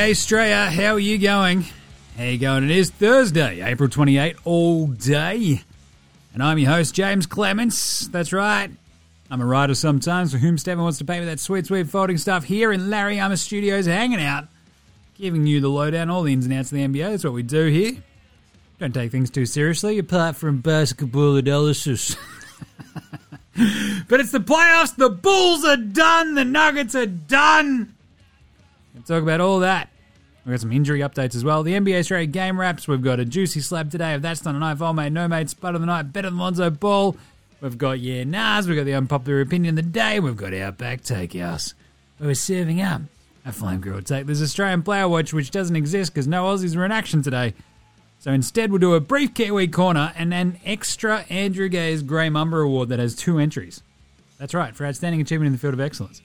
NBA Australia. How are you going? How you going? It is Thursday, April 28, all day. And I'm your host, James Clements. That's right. I'm a writer sometimes for whom Stephen wants to pay me that sweet, sweet folding stuff here in Larry Armour Studios, hanging out, giving you the lowdown, all the ins and outs of the NBA. That's what we do here. Don't take things too seriously, apart from basketball analysis. but it's the playoffs. The Bulls are done. The Nuggets are done. Talk about all that. We've got some injury updates as well. The NBA straight game wraps. We've got a juicy slab today of That's Not a Knife, Old Mate, No Mate, Spud of the Night, Better than Lonzo Ball. We've got Yeah Nas. We've got the unpopular opinion of the day. We've got Outback Takehouse. We're serving up a flame grill take. There's Australian Player Watch, which doesn't exist because no Aussies were in action today. So instead, we'll do a brief Kiwi corner and an extra Andrew Gaze Grey Mumber Award that has two entries. That's right, for outstanding achievement in the field of excellence.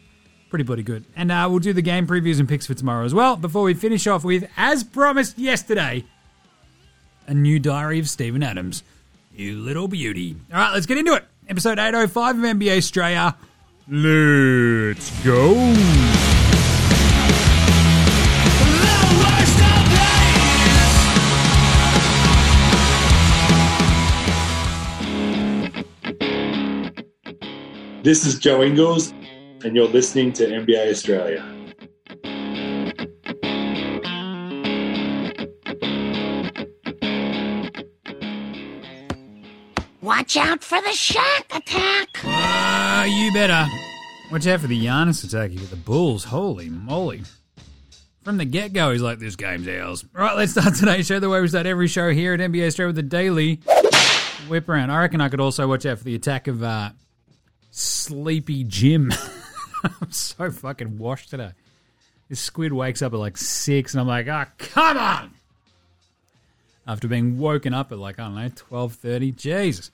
Pretty bloody good. And uh, we'll do the game previews and picks for tomorrow as well. Before we finish off with, as promised yesterday, a new diary of Steven Adams. You little beauty. All right, let's get into it. Episode 805 of NBA Australia. Let's go. This is Joe Ingles, and you're listening to NBA Australia. Watch out for the Shaq attack! Ah, you better. Watch out for the Giannis attack. You get the Bulls. Holy moly. From the get go, he's like, this game's ours. Right, let's start today's show the way we start every show here at NBA Australia with the daily whip around. I reckon I could also watch out for the attack of uh, Sleepy Jim. I'm so fucking washed today. This squid wakes up at like six, and I'm like, ah, come on! After being woken up at like I don't know, twelve thirty. Jesus,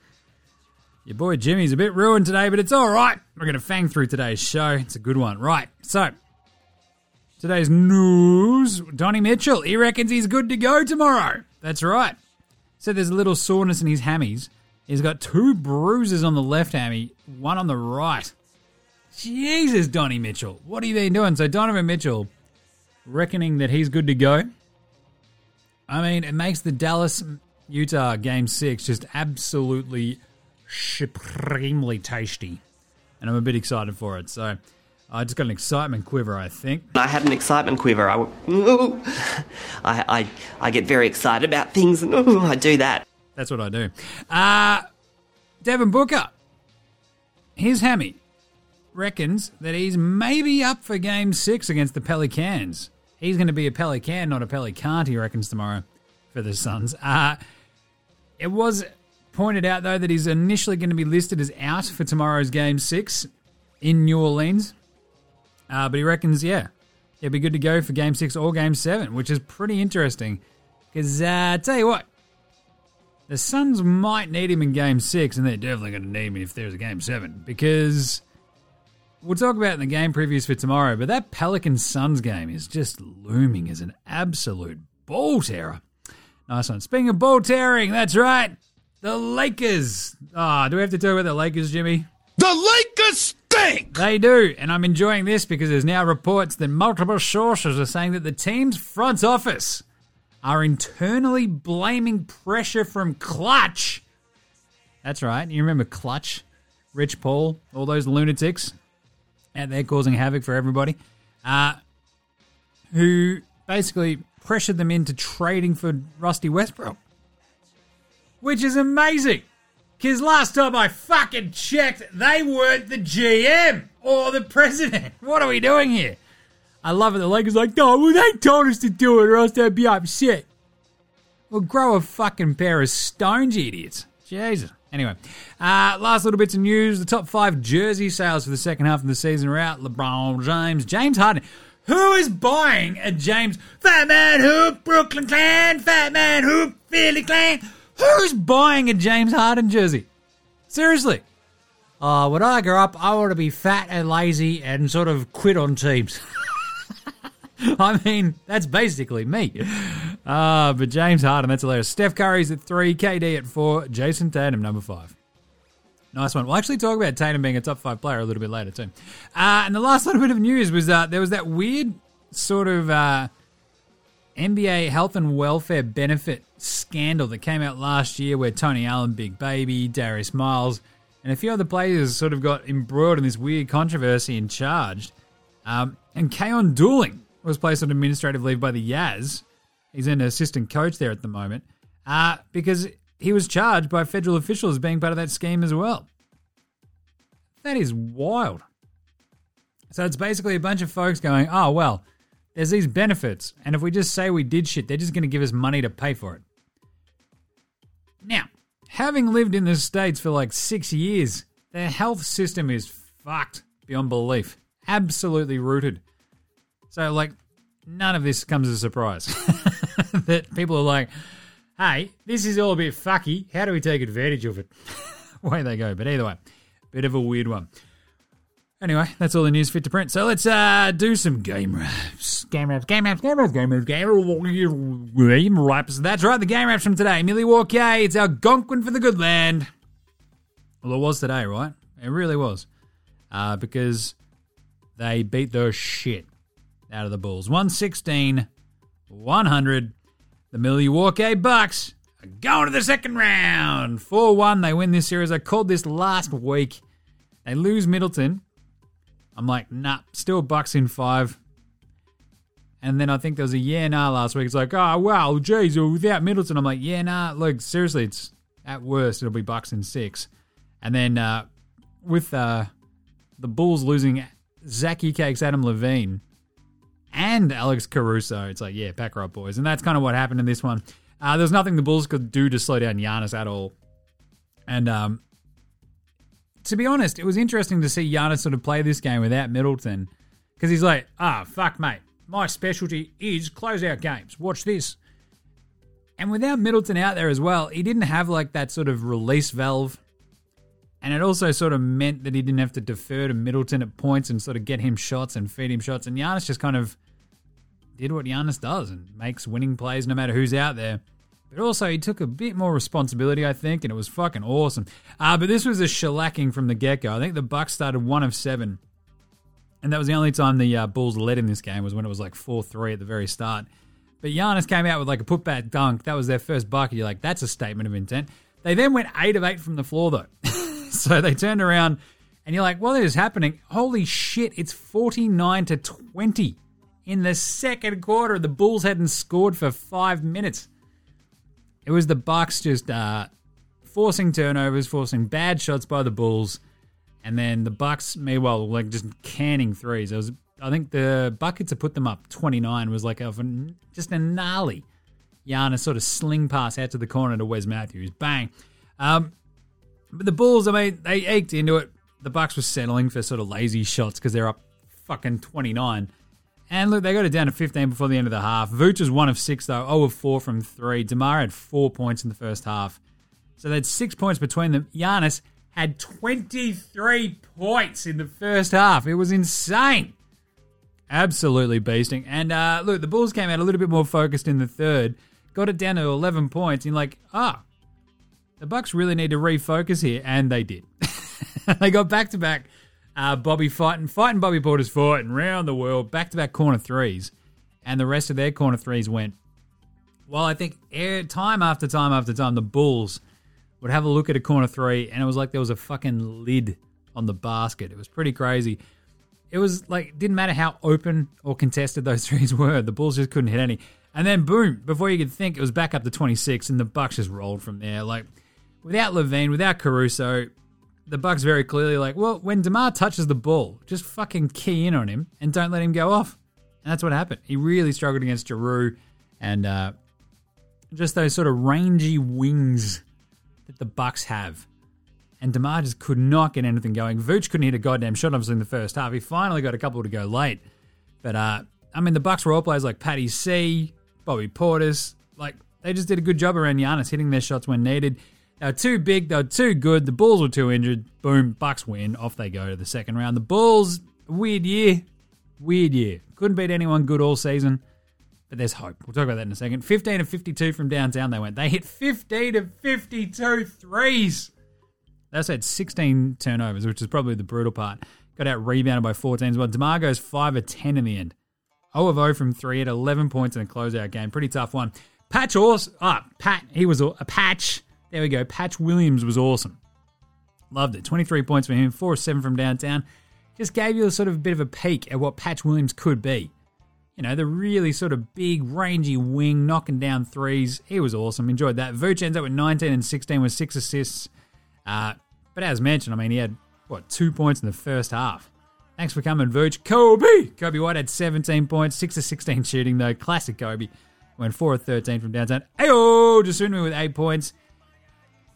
your boy Jimmy's a bit ruined today, but it's all right. We're gonna fang through today's show. It's a good one, right? So today's news: Donnie Mitchell. He reckons he's good to go tomorrow. That's right. So there's a little soreness in his hammies. He's got two bruises on the left hammy, one on the right. Jesus, Donnie Mitchell. What have you been doing? So Donovan Mitchell reckoning that he's good to go. I mean, it makes the Dallas Utah game six just absolutely supremely tasty. And I'm a bit excited for it. So I just got an excitement quiver, I think. I had an excitement quiver. I, I, I, I get very excited about things and ooh, I do that. That's what I do. Uh, Devin Booker, his hammy, reckons that he's maybe up for game six against the Pelicans. He's going to be a Pelican, not a Pelican, he reckons, tomorrow for the Suns. Uh, it was pointed out, though, that he's initially going to be listed as out for tomorrow's game six in New Orleans. Uh, but he reckons, yeah, he'll be good to go for game six or game seven, which is pretty interesting. Because, uh, tell you what, the Suns might need him in game six, and they're definitely going to need him if there's a game seven. Because we'll talk about in the game previews for tomorrow, but that Pelican Suns game is just looming as an absolute ball terror. Nice one. Speaking of ball tearing, that's right. The Lakers. Ah, oh, do we have to talk about the Lakers, Jimmy? The Lakers stink! They do, and I'm enjoying this because there's now reports that multiple sources are saying that the team's front office are internally blaming pressure from Klutch. That's right. You remember Klutch, Rich Paul, all those lunatics out there causing havoc for everybody, uh, who basically pressured them into trading for Rusty Westbrook, which is amazing. Because last time I fucking checked, they weren't the GM or the president. What are we doing here? I love it. The Lakers like, no, well, they told us to do it or else they'd be upset. Well, grow a fucking pair of stones, idiots. Jesus. Anyway, uh, last little bits of news. The top five jersey sales for the second half of the season are out. LeBron James, James Harden. Who is buying a James Fat Man Hoop Brooklyn Clan, Fat Man Hoop Philly Clan? Who's buying a James Harden jersey? Seriously. Uh, when I grow up, I want to be fat and lazy and sort of quit on teams. I mean, that's basically me. Uh, but James Harden, that's hilarious. Steph Curry's at three, KD at four, Jayson Tatum, number five. Nice one. We'll actually talk about Tatum being a top five player a little bit later, too. Uh, and the last little bit of news was uh, there was that weird sort of uh, NBA health and welfare benefit scandal that came out last year where Tony Allen, Big Baby, Darius Miles, and a few other players sort of got embroiled in this weird controversy and charged. Um, and Keyon Dooling was placed on administrative leave by the Jazz. He's an assistant coach there at the moment uh, because he was charged by federal officials being part of that scheme as well. That is wild. So it's basically a bunch of folks going, oh, well, there's these benefits, and if we just say we did shit, they're just going to give us money to pay for it. Now, having lived in the States for like six years, their health system is fucked beyond belief. Absolutely rooted. So, like, none of this comes as a surprise. that people are like, hey, this is all a bit fucky. How do we take advantage of it? Way they go. But either way, bit of a weird one. Anyway, that's all the news fit to print. So let's uh, do some game raps. Game raps, game raps, game raps, game raps, game raps. That's right, the game raps from today. Milwaukee, it's Algonquin for the good land. Well, it was today, right? It really was. Uh, because they beat the shit out of the Bulls. 116, 100. The Milwaukee Bucks are going to the second round. 4 1. They win this series. I called this last week. They lose Middleton. I'm like, nah, still Bucks in five. And then I think there was a yeah, nah last week. It's like, oh, wow, geez, without Middleton. I'm like, yeah, nah, look, seriously, it's at worst, it'll be Bucks in six. And then uh, with uh, the Bulls losing Zachy Cakes, Adam Levine, and Alex Caruso, it's like, yeah, pack her up, boys. And that's kind of what happened in this one. Uh, there's nothing the Bulls could do to slow down Giannis at all. And um, to be honest, it was interesting to see Giannis sort of play this game without Middleton because he's like, ah, fuck, mate. My specialty is close out games. Watch this. And without Middleton out there as well, he didn't have like that sort of release valve. And it also sort of meant that he didn't have to defer to Middleton at points and sort of get him shots and feed him shots. And Giannis just kind of did what Giannis does and makes winning plays no matter who's out there. But also, he took a bit more responsibility, I think, and it was fucking awesome. Uh, but this was a shellacking from the get go. I think the Bucks started one of seven, and that was the only time the uh, Bulls led in this game was when it was like four three at the very start. But Giannis came out with like a putback dunk. That was their first bucket. You're like, that's a statement of intent. They then went eight of eight from the floor though, so they turned around, and you're like, "Well, what is happening? Holy shit! It's forty nine to twenty in the second quarter. The Bulls hadn't scored for five minutes. It was the Bucks just uh, forcing turnovers, forcing bad shots by the Bulls, and then the Bucks, meanwhile, like just canning threes. It was, I think, the bucket to put them up twenty nine was like a, just a gnarly Giannis sort of sling pass out to the corner to Wes Matthews, bang. Um, but the Bulls, I mean, they eked into it. The Bucks were settling for sort of lazy shots because they're up fucking twenty nine. And look, they got it down to 15 before the end of the half. Vooch was 1 of 6, though, 0 of 4 from 3. DeMar had 4 points in the first half. So they had 6 points between them. Giannis had 23 points in the first half. It was insane. Absolutely beasting. And uh, look, the Bulls came out a little bit more focused in the third, got it down to 11 points. And like, ah, oh, the Bucks really need to refocus here. And they did. they got back to back Bobby fighting, fighting Bobby Portis fighting around the world, back to back corner threes, and the rest of their corner threes went. Well, I think time after time after time, the Bulls would have a look at a corner three, and it was like there was a fucking lid on the basket. It was pretty crazy. It was like didn't matter how open or contested those threes were, the Bulls just couldn't hit any. And then boom, before you could think, it was back up to 26, and the Bucks just rolled from there. Like without LaVine, without Caruso, the Bucks very clearly like, well, when Demar touches the ball, just fucking key in on him and don't let him go off. And that's what happened. He really struggled against Jrue and uh, just those sort of rangy wings that the Bucks have. And Demar just could not get anything going. Vooch couldn't hit a goddamn shot, obviously, in the first half. He finally got a couple to go late. But, uh, I mean, the Bucks were all players like Patty C, Bobby Portis. Like, they just did a good job around Giannis, hitting their shots when needed. They were too big, they were too good. The Bulls were too injured. Boom, Bucks win. Off they go to the second round. The Bulls, weird year. Weird year. Couldn't beat anyone good all season. But there's hope. We'll talk about that in a second. 15 of 52 from downtown they went. They hit 15 of 52 threes. They also had 16 turnovers, which is probably the brutal part. Got out rebounded by 14 as well. DeMar goes 5 of 10 in the end. 0 of 0 from 3 at 11 points in a closeout game. Pretty tough one. Patch Ors, ah, Pat, he was a Patch. There we go. Patch Williams was awesome. Loved it. 23 points for him, 4 of 7 from downtown. Just gave you a sort of a bit of a peek at what Patch Williams could be. You know, the really sort of big, rangy wing, knocking down threes. He was awesome. Enjoyed that. Vooch ends up with 19 and 16 with six assists. Uh, but as mentioned, I mean, he had, what, two points in the first half. Thanks for coming, Vooch. Coby! Coby White had 17 points, 6 of 16 shooting, though. Classic Coby. Went 4 of 13 from downtown. Ayo! Just me with 8 points.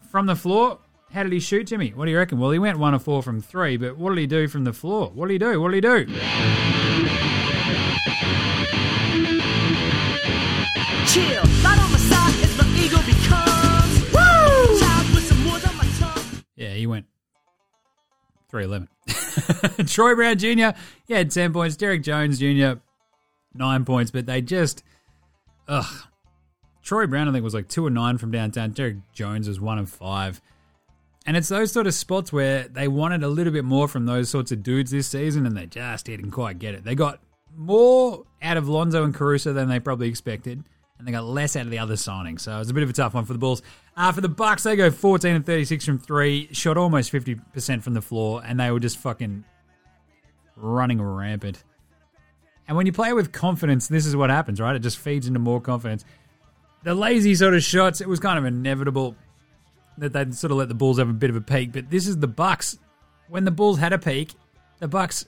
From the floor, how did he shoot, Jimmy? What do you reckon? Well, he went 1 of 4 from 3, but what did he do from the floor? What did he do? What did he do? Chill, light on my side as my ego becomes. Woo! Child with some words on my tongue. Yeah, he went 311. Troy Brown Jr., he had 10 points. Derrick Jones Jr., 9 points, but they just. Ugh. Troy Brown, I think, was like 2 or 9 from downtown. Derrick Jones was 1 of 5. And it's those sort of spots where they wanted a little bit more from those sorts of dudes this season, and they just didn't quite get it. They got more out of Lonzo and Caruso than they probably expected, and they got less out of the other signings. So it was a bit of a tough one for the Bulls. Uh, for the Bucks, they go 14 and 36 from three, shot almost 50% from the floor, and they were just fucking running rampant. And when you play with confidence, this is what happens, right? It just feeds into more confidence. The lazy sort of shots, it was kind of inevitable that they'd sort of let the Bulls have a bit of a peak, but this is the Bucks. When the Bulls had a peak, the Bucks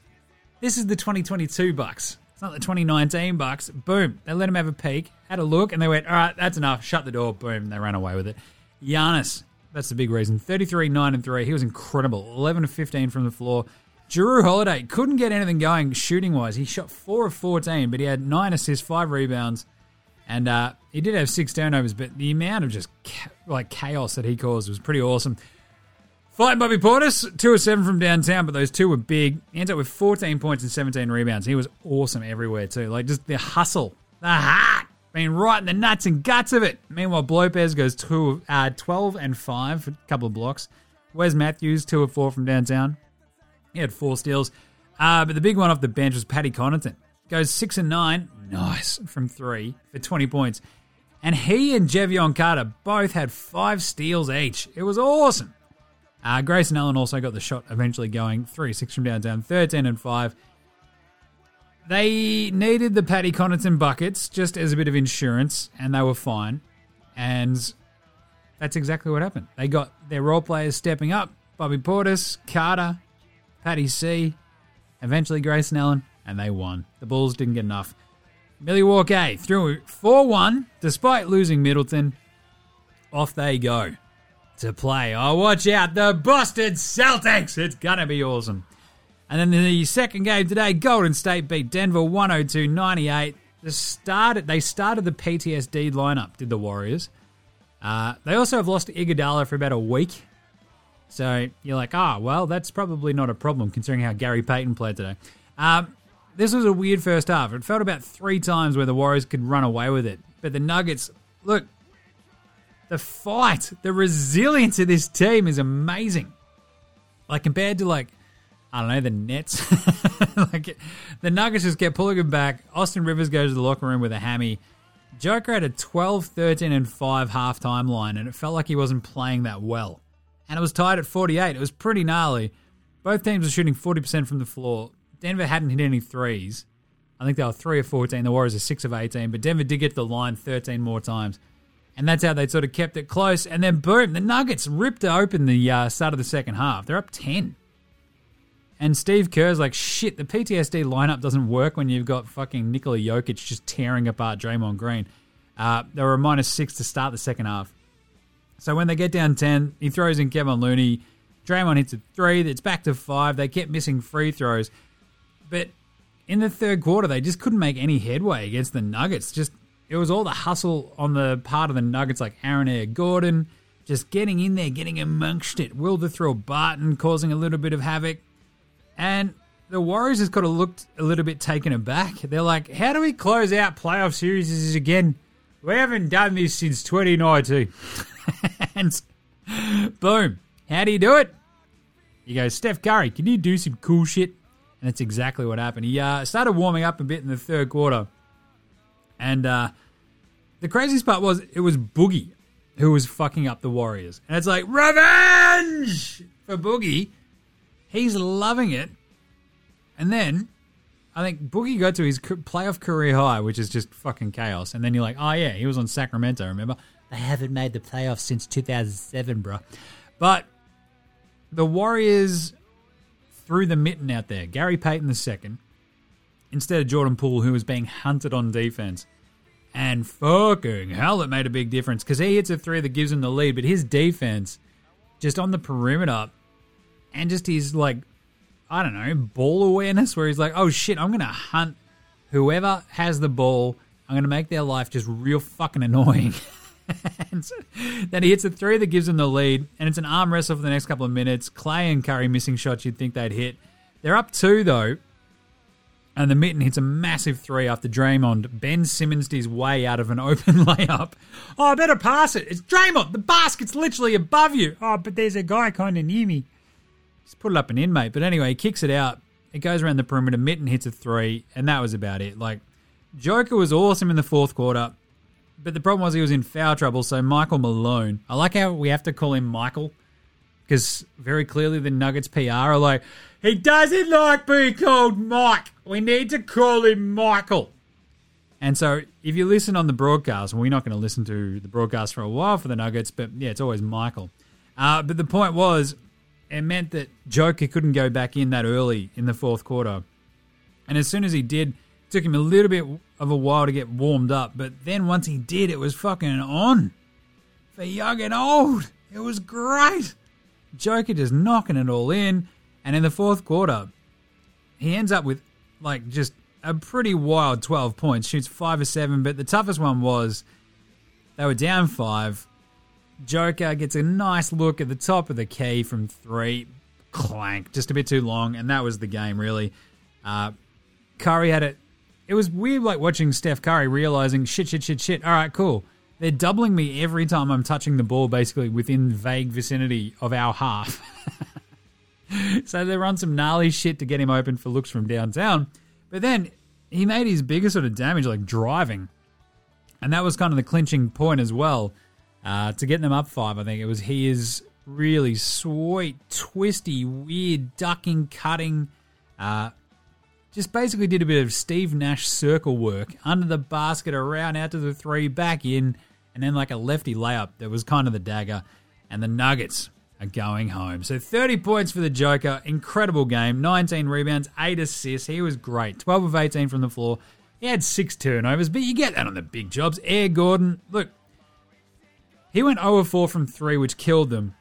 this is the 2022 Bucks. It's not the 2019 Bucks. Boom. They let them have a peek, had a look, and they went, all right, that's enough. Shut the door. Boom. They ran away with it. Giannis, that's the big reason. 33, 9, and 3. He was incredible. 11 of 15 from the floor. Jrue Holiday couldn't get anything going shooting wise. He shot 4 of 14, but he had 9 assists, 5 rebounds, and uh, he did have 6 turnovers, but the amount of just ca- like chaos that he caused was pretty awesome. Fighting Bobby Portis, two or seven from downtown, but those two were big. He ends up with 14 points and 17 rebounds. He was awesome everywhere too. Like just the hustle, the heart, being right in the nuts and guts of it. Meanwhile, Lopez goes two, uh, 12 and five for a couple of blocks. Wes Matthews, two of four from downtown. He had four steals. Uh, but the big one off the bench was Paddy Connaughton. Goes six and nine, nice from three for 20 points. And he and Jevon Carter both had five steals each. It was awesome. Uh, Grayson Allen also got the shot eventually going. 3 6 from downtown, 13 and 5. They needed the Paddy Connaughton buckets just as a bit of insurance, and they were fine. And that's exactly what happened. They got their role players stepping up Bobby Portis, Carter, Paddy C, eventually Grayson Allen, and they won. The Bulls didn't get enough. Milwaukee threw 4 1 despite losing Middleton. Off they go to play. Oh, watch out, the Boston Celtics. It's to be awesome. And then the second game today, Golden State beat Denver 102 98. The started, they started the PTSD lineup, did the Warriors. Uh, they also have lost Iguodala for about a week. So you're like, ah, oh, well, that's probably not a problem considering how Gary Payton played today. Um, this was a weird first half. It felt about three times where the Warriors could run away with it. But the Nuggets, look, the fight, the resilience of this team is amazing. Like compared to like, I don't know, the Nets. like the Nuggets just kept pulling him back. Austin Rivers goes to the locker room with a hammy. Joker had a 12, 13, and 5 halftime line, and it felt like he wasn't playing that well. And it was tied at 48. It was pretty gnarly. Both teams were shooting 40% from the floor. Denver hadn't hit any threes. I think they were 3 of 14. The Warriors are 6 of 18. But Denver did get to the line 13 more times. And that's how they sort of kept it close. And then, boom, the Nuggets ripped open the uh, start of the second half. They're up 10. And Steve Kerr's like, shit, the PTSD lineup doesn't work when you've got fucking Nikola Jokic just tearing apart Draymond Green. Uh, they were a minus six to start the second half. So when they get down 10, he throws in Kevon Looney. Draymond hits a three. It's back to five. They kept missing free throws. But in the third quarter, they just couldn't make any headway against the Nuggets. Just it was all the hustle on the part of the Nuggets, like Aaron Air Gordon, just getting in there, getting amongst it. Will the Thrill Barton causing a little bit of havoc. And the Warriors has got to look a little bit taken aback. They're like, how do we close out playoff series again? We haven't done this since 2019. and boom. How do you do it? You go, Steph Curry, can you do some cool shit? And that's exactly what happened. He uh, started warming up a bit in the third quarter. And uh, the craziest part was it was Boogie who was fucking up the Warriors. And it's like, revenge for Boogie. He's loving it. And then I think Boogie got to his playoff career high, which is just fucking chaos. And then you're like, oh, yeah, he was on Sacramento, remember? They haven't made the playoffs since 2007, bro. But the Warriors threw the mitten out there. Gary Payton second, instead of Jordan Poole, who was being hunted on defense. And fucking hell, it made a big difference because he hits a three that gives him the lead, but his defense, just on the perimeter, and just his like, I don't know, ball awareness, where he's like, oh shit, I'm gonna hunt whoever has the ball. I'm gonna make their life just real fucking annoying. then he hits a three that gives him the lead, and it's an arm wrestle for the next couple of minutes. Klay and Curry missing shots you'd think they'd hit. They're up two though, and the mitten hits a massive three after Draymond. Ben Simmons his way out of an open layup. Oh, I better pass it. It's Draymond. The basket's literally above you. Oh, but there's a guy kind of near me. Just put it up and in, mate. But anyway, he kicks it out. It goes around the perimeter. Mitten hits a three, and that was about it. Like, Joker was awesome in the fourth quarter, but the problem was he was in foul trouble. So Michael Malone, I like how we have to call him Michael because very clearly the Nuggets PR are like, he doesn't like being called Mike. We need to call him Michael. And so if you listen on the broadcast, well, we're not going to listen to the broadcast for a while for the Nuggets, but yeah, it's always Michael. Uh, but the point was, it meant that Joker couldn't go back in that early in the fourth quarter. And as soon as he did, took him a little bit of a while to get warmed up. But then once he did, it was fucking on for young and old. It was great. Joker just knocking it all in. And in the fourth quarter, he ends up with like just a pretty wild 12 points, shoots five or seven. But the toughest one was they were down five. Joker gets a nice look at the top of the key from three. Clank, just a bit too long. And that was the game, really. Uh, Curry had it. It was weird, like watching Steph Curry realizing shit, shit, shit, shit. All right, cool. They're doubling me every time I'm touching the ball, basically within vague vicinity of our half. so they run some gnarly shit to get him open for looks from downtown. But then he made his biggest sort of damage, like driving. And that was kind of the clinching point as well. Uh, to get them up five, I think it was his really sweet, twisty, weird ducking, cutting. Uh, just basically did a bit of Steve Nash circle work under the basket, around out to the three, back in, and then like a lefty layup that was kind of the dagger. And the Nuggets are going home. So 30 points for the Joker. Incredible game. 19 rebounds, 8 assists. He was great. 12 of 18 from the floor. He had six turnovers, but you get that on the big jobs. Air Gordon, look, he went 0 of 4 from 3, which killed them.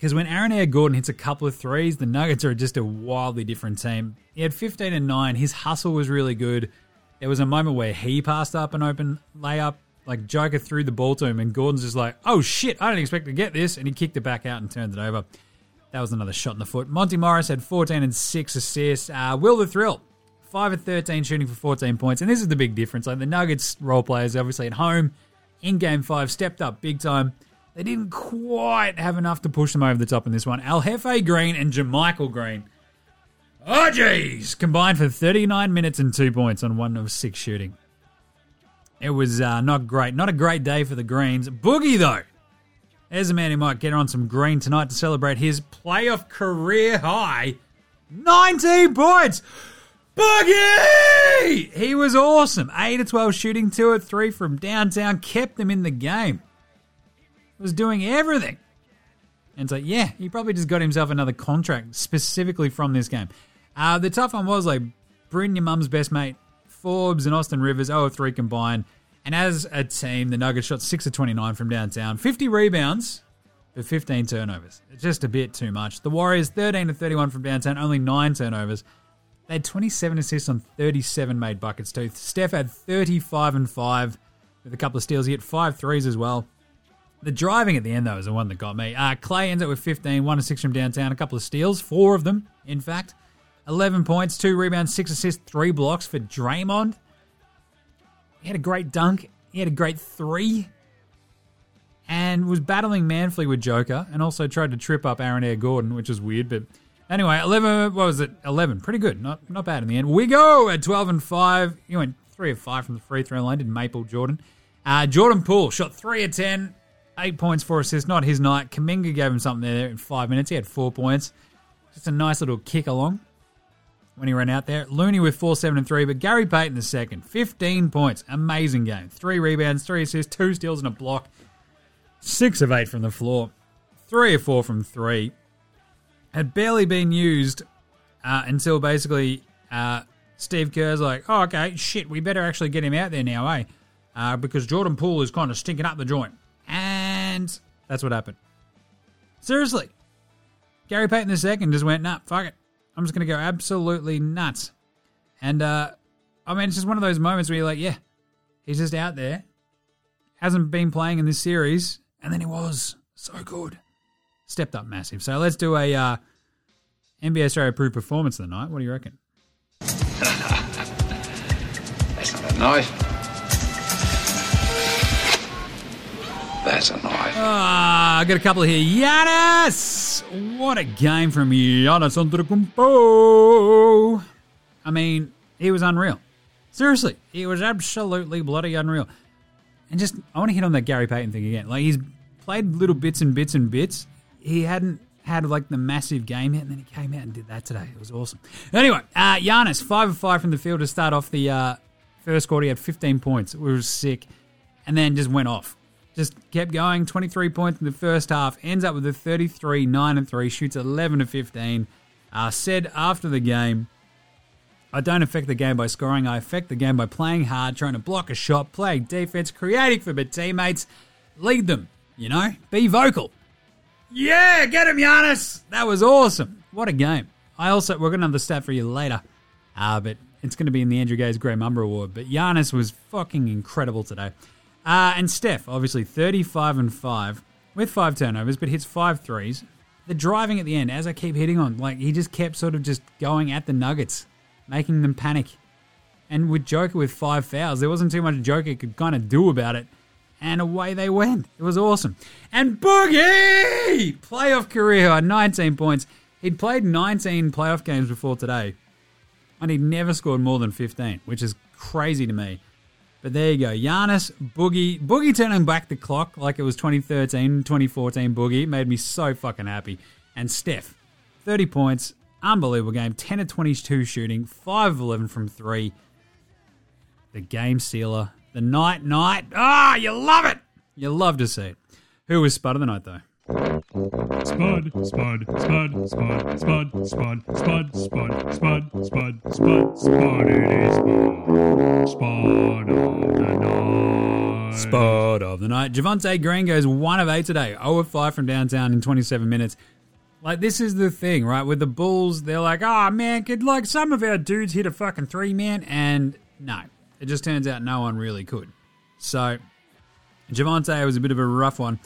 Because when Aaron Air Gordon hits a couple of threes, the Nuggets are just a wildly different team. He had 15 and 9. His hustle was really good. There was a moment where he passed up an open layup. Like Joker threw the ball to him, and Gordon's just like, oh shit, I didn't expect to get this. And he kicked it back out and turned it over. That was another shot in the foot. Monte Morris had 14 and 6 assists. Uh, Will the Thrill, 5 of 13 shooting for 14 points. And this is the big difference. Like the Nuggets role players, obviously at home, in game five, stepped up big time. They didn't quite have enough to push them over the top in this one. Al Jefe Green and JaMychal Green. Oh, jeez! Combined for 39 minutes and two points on one of six shooting. It was uh, not great. Not a great day for the Greens. Boogie, though. There's a man who might get on some green tonight to celebrate his playoff career high 19 points. Boogie! He was awesome. 8 of 12 shooting, 2 of 3 from downtown, kept them in the game. Was doing everything. And so, yeah, he probably just got himself another contract specifically from this game. Uh, the tough one was like bring your mum's best mate, Forbes and Austin Rivers, 0 of 3 combined. And as a team, the Nuggets shot 6 of 29 from downtown, 50 rebounds, but 15 turnovers. It's just a bit too much. The Warriors, 13 to 31 from downtown, only 9 turnovers. They had 27 assists on 37 made buckets too. Steph had 35 and 5 with a couple of steals. He hit five threes as well. The driving at the end, though, is the one that got me. Uh, Klay ends up with 15, 1 to 6 from downtown, a couple of steals, four of them, in fact. 11 points, 2 rebounds, 6 assists, 3 blocks for Draymond. He had a great dunk. He had a great three. And was battling manfully with Joker and also tried to trip up Aaron Air Gordon, which was weird, but Anyway, 11, what was it? 11. Pretty good. Not not bad in the end. We go at 12 and 5. He went 3 of 5 from the free throw line, did Maple Jordan. Uh, Jordan Poole shot 3 of 10, 8 points, 4 assists. Not his night. Kuminga gave him something there in 5 minutes. He had 4 points. Just a nice little kick along when he ran out there. Looney with 4, 7, and 3, but Gary Payton the second. 15 points. Amazing game. 3 rebounds, 3 assists, 2 steals, and a block. 6 of 8 from the floor. 3 of 4 from 3 had barely been used uh, until basically uh, Steve Kerr's like, oh, okay, shit, we better actually get him out there now, eh? Uh, because Jordan Poole is kind of stinking up the joint. And that's what happened. Seriously. Gary Payton II just went, nah, fuck it. I'm just going to go absolutely nuts. And, uh, I mean, it's just one of those moments where you're like, yeah, he's just out there. Hasn't been playing in this series. And then he was so good stepped up massive. So let's do a uh, NBA Australia approved performance of the night. What do you reckon? That's not a knife. That's a knife. Ah, I got a couple here. Giannis! What a game from Giannis Antetokounmpo. I mean, he was unreal. Seriously, he was absolutely bloody unreal. And just, I want to hit on that Gary Payton thing again. Like, he's played little bits and bits and bits. He hadn't had like the massive game yet, and then he came out and did that today. It was awesome. Anyway, uh, Giannis, 5 of 5 from the field to start off the uh, first quarter. He had 15 points, which was sick, and then just went off. Just kept going, 23 points in the first half, ends up with a 33, 9 and 3, shoots 11 of 15. Uh, said after the game, I don't affect the game by scoring. I affect the game by playing hard, trying to block a shot, playing defense, creating for my teammates, lead them, you know, be vocal. Yeah, get him, Giannis. That was awesome. What a game. I also, we're going to have the stat for you later, uh, but it's going to be in the Andrew Gaze Graham Umber Award. But Giannis was fucking incredible today. Uh, and Steph, obviously 35 and 5 with five turnovers, but hits five threes. The driving at the end, as I keep hitting on, like he just kept sort of just going at the Nuggets, making them panic. And with Joker with five fouls, there wasn't too much Joker could kind of do about it. And away they went. It was awesome. And Boogie! Playoff career high, 19 points. He'd played 19 playoff games before today, and he'd never scored more than 15, which is crazy to me. But there you go. Giannis, Boogie. Boogie turning back the clock like it was 2013, 2014 Boogie made me so fucking happy. And Steph, 30 points. Unbelievable game. 10 of 22 shooting, 5 of 11 from 3. The game sealer. The night night. Ah, you love it. You love to see it. Who was Spud of the night, though? Spud, Spud, Spud, Spud, Spud, Spud, Spud, Spud, Spud, Spud, Spud, Spud, Spud. Spud of the night. Spud of the night. Javonte Green goes 1 of 8 today. 0 of 5 from downtown in 27 minutes. Like, this is the thing, right? With the Bulls, they're like, oh, man, could like some of our dudes hit a fucking three man? And no, it just turns out no one really could. So, Javonte was a bit of a rough one.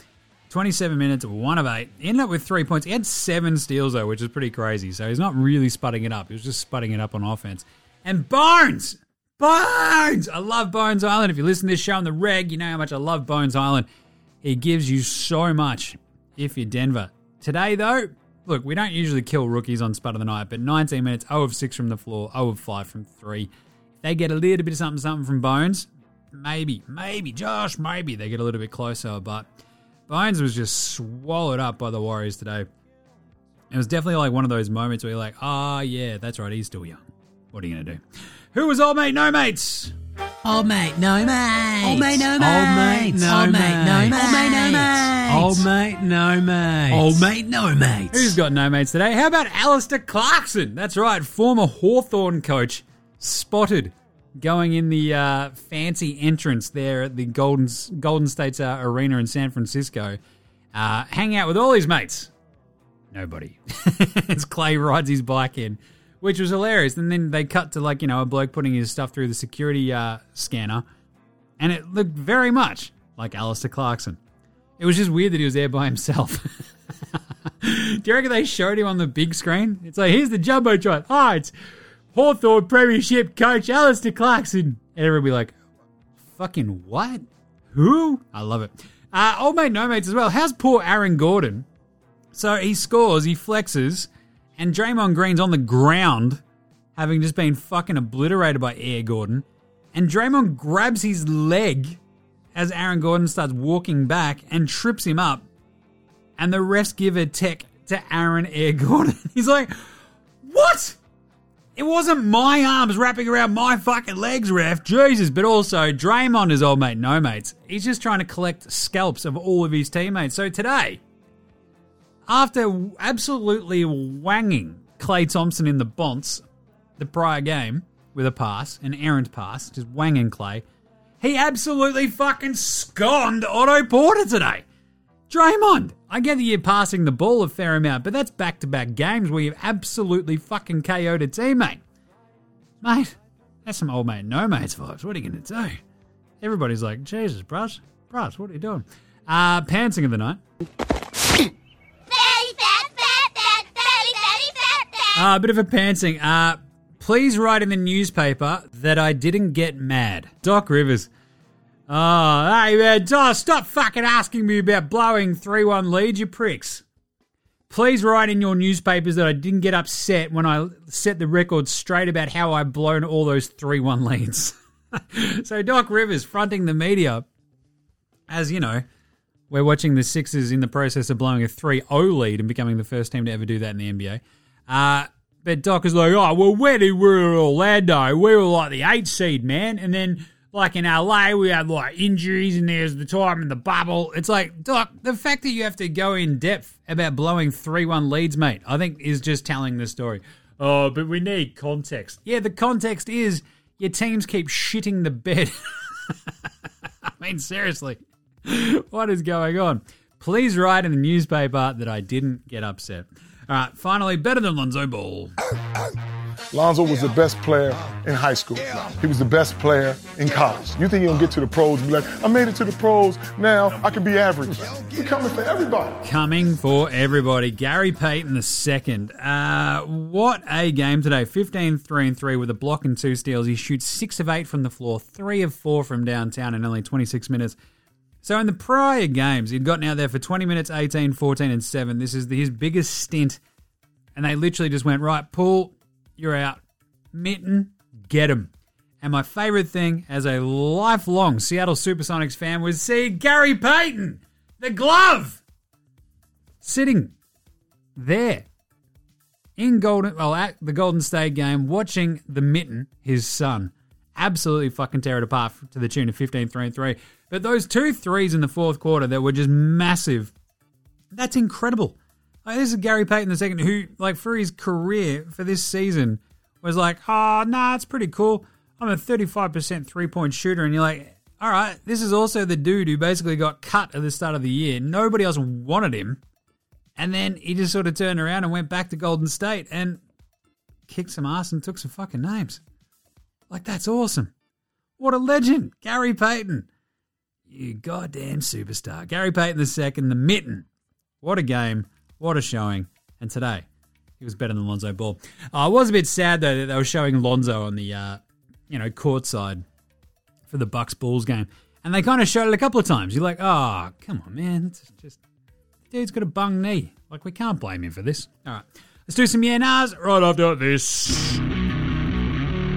27 minutes, 1 of 8. Ended up with 3 points. He had 7 steals, though, which is pretty crazy. So he's not really sputting it up. He was just sputting it up on offense. And Bones! Bones! I love Bones Hyland. If you listen to this show on the reg, you know how much I love Bones Hyland. He gives you so much if you're Denver. Today, though, look, we don't usually kill rookies on Spud of the Night, but 19 minutes, 0 of 6 from the floor, 0 of 5 from 3. If they get a little bit of something, something from Bones, maybe, maybe, Josh, maybe they get a little bit closer, but Bones was just swallowed up by the Warriors today. It was definitely like one of those moments where you're like, ah, yeah, that's right, he's still young. What are you going to do? Who was old mate, no mates? Old mate, no mate. Old mate, no Old mate, mates. no Old mate. mate, no Old mate, no mates. mate. Old mate, no mates. Old mate, no mates. Who's got no mates today? How about Alastair Clarkson? That's right, former Hawthorn coach, spotted going in the uh, fancy entrance there at the Golden Golden State's uh, arena in San Francisco, uh, hang out with all his mates. Nobody. As Klay rides his bike in, which was hilarious. And then they cut to like you know a bloke putting his stuff through the security uh, scanner, and it looked very much like Alastair Clarkson. It was just weird that he was there by himself. Do you reckon they showed him on the big screen? It's like, here's the Jumbotron. Hi, it's Hawthorn Premiership coach Alastair Clarkson. And everyone be like, fucking what? Who? I love it. Uh, old mate, no mates as well. How's poor Aaron Gordon? So he scores, he flexes, and Draymond Green's on the ground, having just been fucking obliterated by Air Gordon, and Draymond grabs his leg as Aaron Gordon starts walking back and trips him up, and the refs give a tech to Aaron Air Gordon. He's like, "What?" It wasn't my arms wrapping around my fucking legs, ref. Jesus. But also, Draymond is old mate, no mates. He's just trying to collect scalps of all of his teammates. So today, after absolutely wanging Klay Thompson in the bonce the prior game with a pass, an errant pass, just wanging Klay, he absolutely fucking sconed Otto Porter today. Draymond, I get that you're passing the ball a fair amount, but that's back to back games where you've absolutely fucking KO'd a teammate. Mate, that's some old mate, no mates vibes. What are you going to do? Everybody's like, Jesus, brush, brush, what are you doing? Uh, pantsing of the night. Uh, a bit of a pantsing. Uh, please write in the newspaper that I didn't get mad. Doc Rivers. Oh, hey man, Doc, stop fucking asking me about blowing 3 1 leads, you pricks. Please write in your newspapers that I didn't get upset when I set the record straight about how I've blown all those 3 1 leads. so, Doc Rivers fronting the media as, you know, we're watching the Sixers in the process of blowing a 3 0 lead and becoming the first team to ever do that in the NBA. Uh, but Doc is like, oh, well, when we were Orlando, we were like the eight seed, man. And then, like in LA, we had like injuries and there's the time in the bubble. It's like, Doc, the fact that you have to go in depth about blowing 3 1 leads, mate, I think is just telling the story. Oh, but we need context. Yeah, the context is your teams keep shitting the bed. I mean, seriously, what is going on? Please write in the newspaper that I didn't get upset. All right, finally, better than Lonzo Ball. Lonzo was the best player in high school. He was the best player in college. You think he'll get to the pros and be like, I made it to the pros, now I can be average. We're coming for everybody. Coming for everybody, Gary Payton the second. Uh, what a game today! 15 3 and 3 with a block and two steals. He shoots 6 of 8 from the floor, 3 of 4 from downtown in only 26 minutes. So in the prior games, he'd gotten out there for 20 minutes, 18, 14, and 7. This is his biggest stint. And they literally just went, right, Paul, you're out. Mitten, get him. And my favorite thing as a lifelong Seattle Supersonics fan was seeing Gary Payton, the glove, sitting there in Golden, well, at the Golden State game, watching the mitten, his son, absolutely fucking tear it apart to the tune of 15 3 and 3. But those two threes in the fourth quarter that were just massive, that's incredible. Like, this is Gary Payton the second, who, like, for his career for this season, was like, oh, nah, it's pretty cool. I'm a 35% three point shooter. And you're like, all right, this is also the dude who basically got cut at the start of the year. Nobody else wanted him. And then he just sort of turned around and went back to Golden State and kicked some ass and took some fucking names. Like, that's awesome. What a legend. Gary Payton. You goddamn superstar. Gary Payton the second, the mitten. What a game. What a showing. And today, he was better than Lonzo Ball. Uh, I was a bit sad, though, that they were showing Lonzo on the, uh, you know, courtside for the Bucks Bulls game. And they kind of showed it a couple of times. You're like, oh, come on, man. It's just, dude's got a bung knee. Like, we can't blame him for this. All right. Let's do some yeah nahs right after this.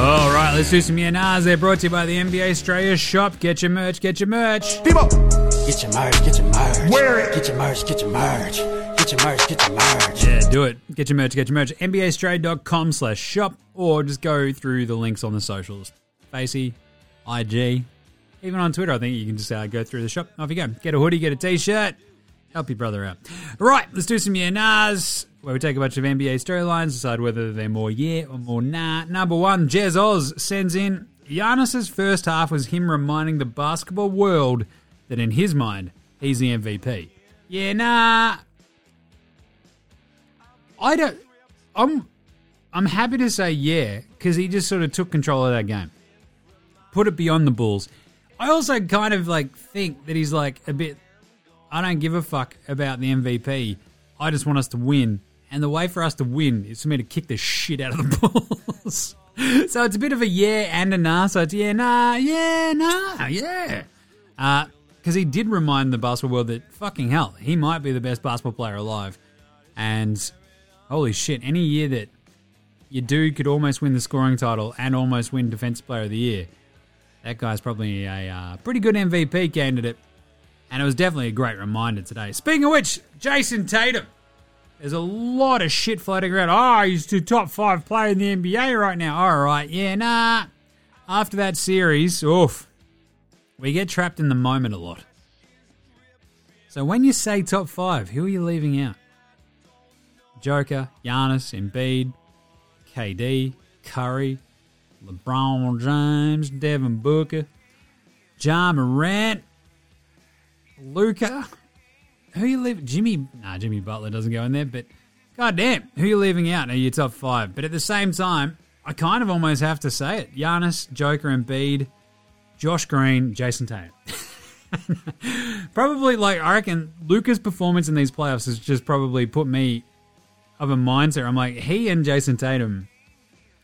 All right, let's do some yeah. They're brought to you by the NBA Australia shop. Get your merch, get your merch. Get your merch, get your merch. Wear it. Get your merch, get your merch. Get your merch, get your merch. Yeah, do it. Get your merch, get your merch. NBAstrade.com slash shop or just go through the links on the socials. Facey, IG, even on Twitter, I think you can just uh, go through the shop. Off you go. Get a hoodie, get a t-shirt. Help your brother out. Right, let's do some yeah nahs, where we take a bunch of NBA storylines, decide whether they're more yeah or more nah. Number one, Jez Oz sends in Giannis's first half was him reminding the basketball world that in his mind, he's the MVP. Yeah, nah. I don't. I'm I'm happy to say yeah because he just sort of took control of that game, put it beyond the Bulls. I also kind of like think that he's like a bit. I don't give a fuck about the MVP. I just want us to win, and the way for us to win is for me to kick the shit out of the balls. so it's a bit of a yeah and a nah. So it's yeah, nah, yeah, nah, yeah. Because he did remind the basketball world that fucking hell, he might be the best basketball player alive. And holy shit, any year that your dude could almost win the scoring title and almost win Defensive Player of the Year, that guy's probably a uh, pretty good MVP candidate. And it was definitely a great reminder today. Speaking of which, Jayson Tatum. There's a lot of shit floating around. Oh, he's the top five player in the NBA right now. All right, yeah, nah. After that series, oof, we get trapped in the moment a lot. So when you say top five, who are you leaving out? Joker, Giannis, Embiid, KD, Curry, LeBron James, Devin Booker, John Morant, Luka. Who you leaving? Jimmy? Nah, Jimmy Butler doesn't go in there. But goddamn, who you leaving out? Are your top five? But at the same time, I kind of almost have to say it: Giannis, Joker, Embiid, Josh Green, Jayson Tatum. probably like I reckon Luka's performance in these playoffs has just probably put me of a mindset. I'm like he and Jayson Tatum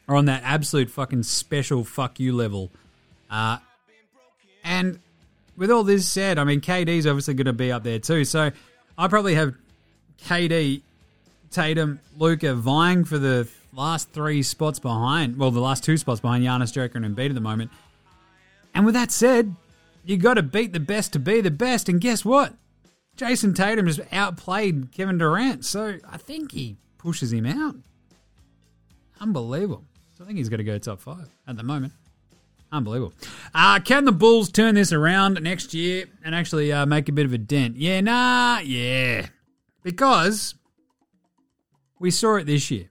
are on that absolute fucking special fuck you level. Uh, and with all this said, I mean KD's obviously going to be up there too. So I probably have KD, Tatum, Luka vying for the last three spots behind. Well, the last two spots behind Giannis, Joker, and Embiid at the moment. And with that said, you got to beat the best to be the best. And guess what? Jayson Tatum has outplayed Kevin Durant, so I think he pushes him out. Unbelievable. So I think he's going to go top five at the moment. Unbelievable. Uh, can the Bulls turn this around next year and actually uh, make a bit of a dent? Yeah, nah, yeah. Because we saw it this year.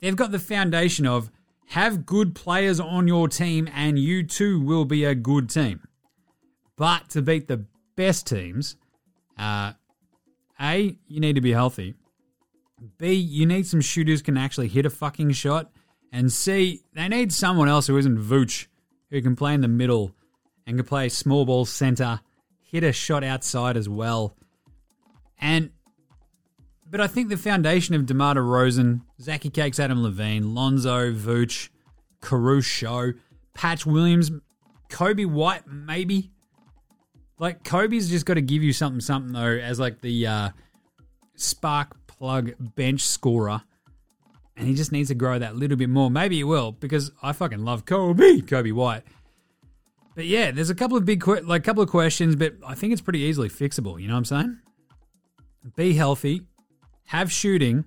They've got the foundation of have good players on your team and you too will be a good team. But to beat the best teams, uh, A, you need to be healthy. B, you need some shooters can actually hit a fucking shot. And C, they need someone else who isn't Vooch, who can play in the middle and can play small ball center, hit a shot outside as well. And but I think the foundation of DeMar DeRozan, Zachy Cakes, Adam Levine, Lonzo, Vooch, Caruso, Patch Williams, Coby White, maybe. Like Coby's just got to give you something, something though, as like the uh, spark plug bench scorer, and he just needs to grow that little bit more. Maybe he will because I fucking love Coby, Coby White. But yeah, there's a couple of big, que- like couple of questions, but I think it's pretty easily fixable. You know what I'm saying? Be healthy, have shooting,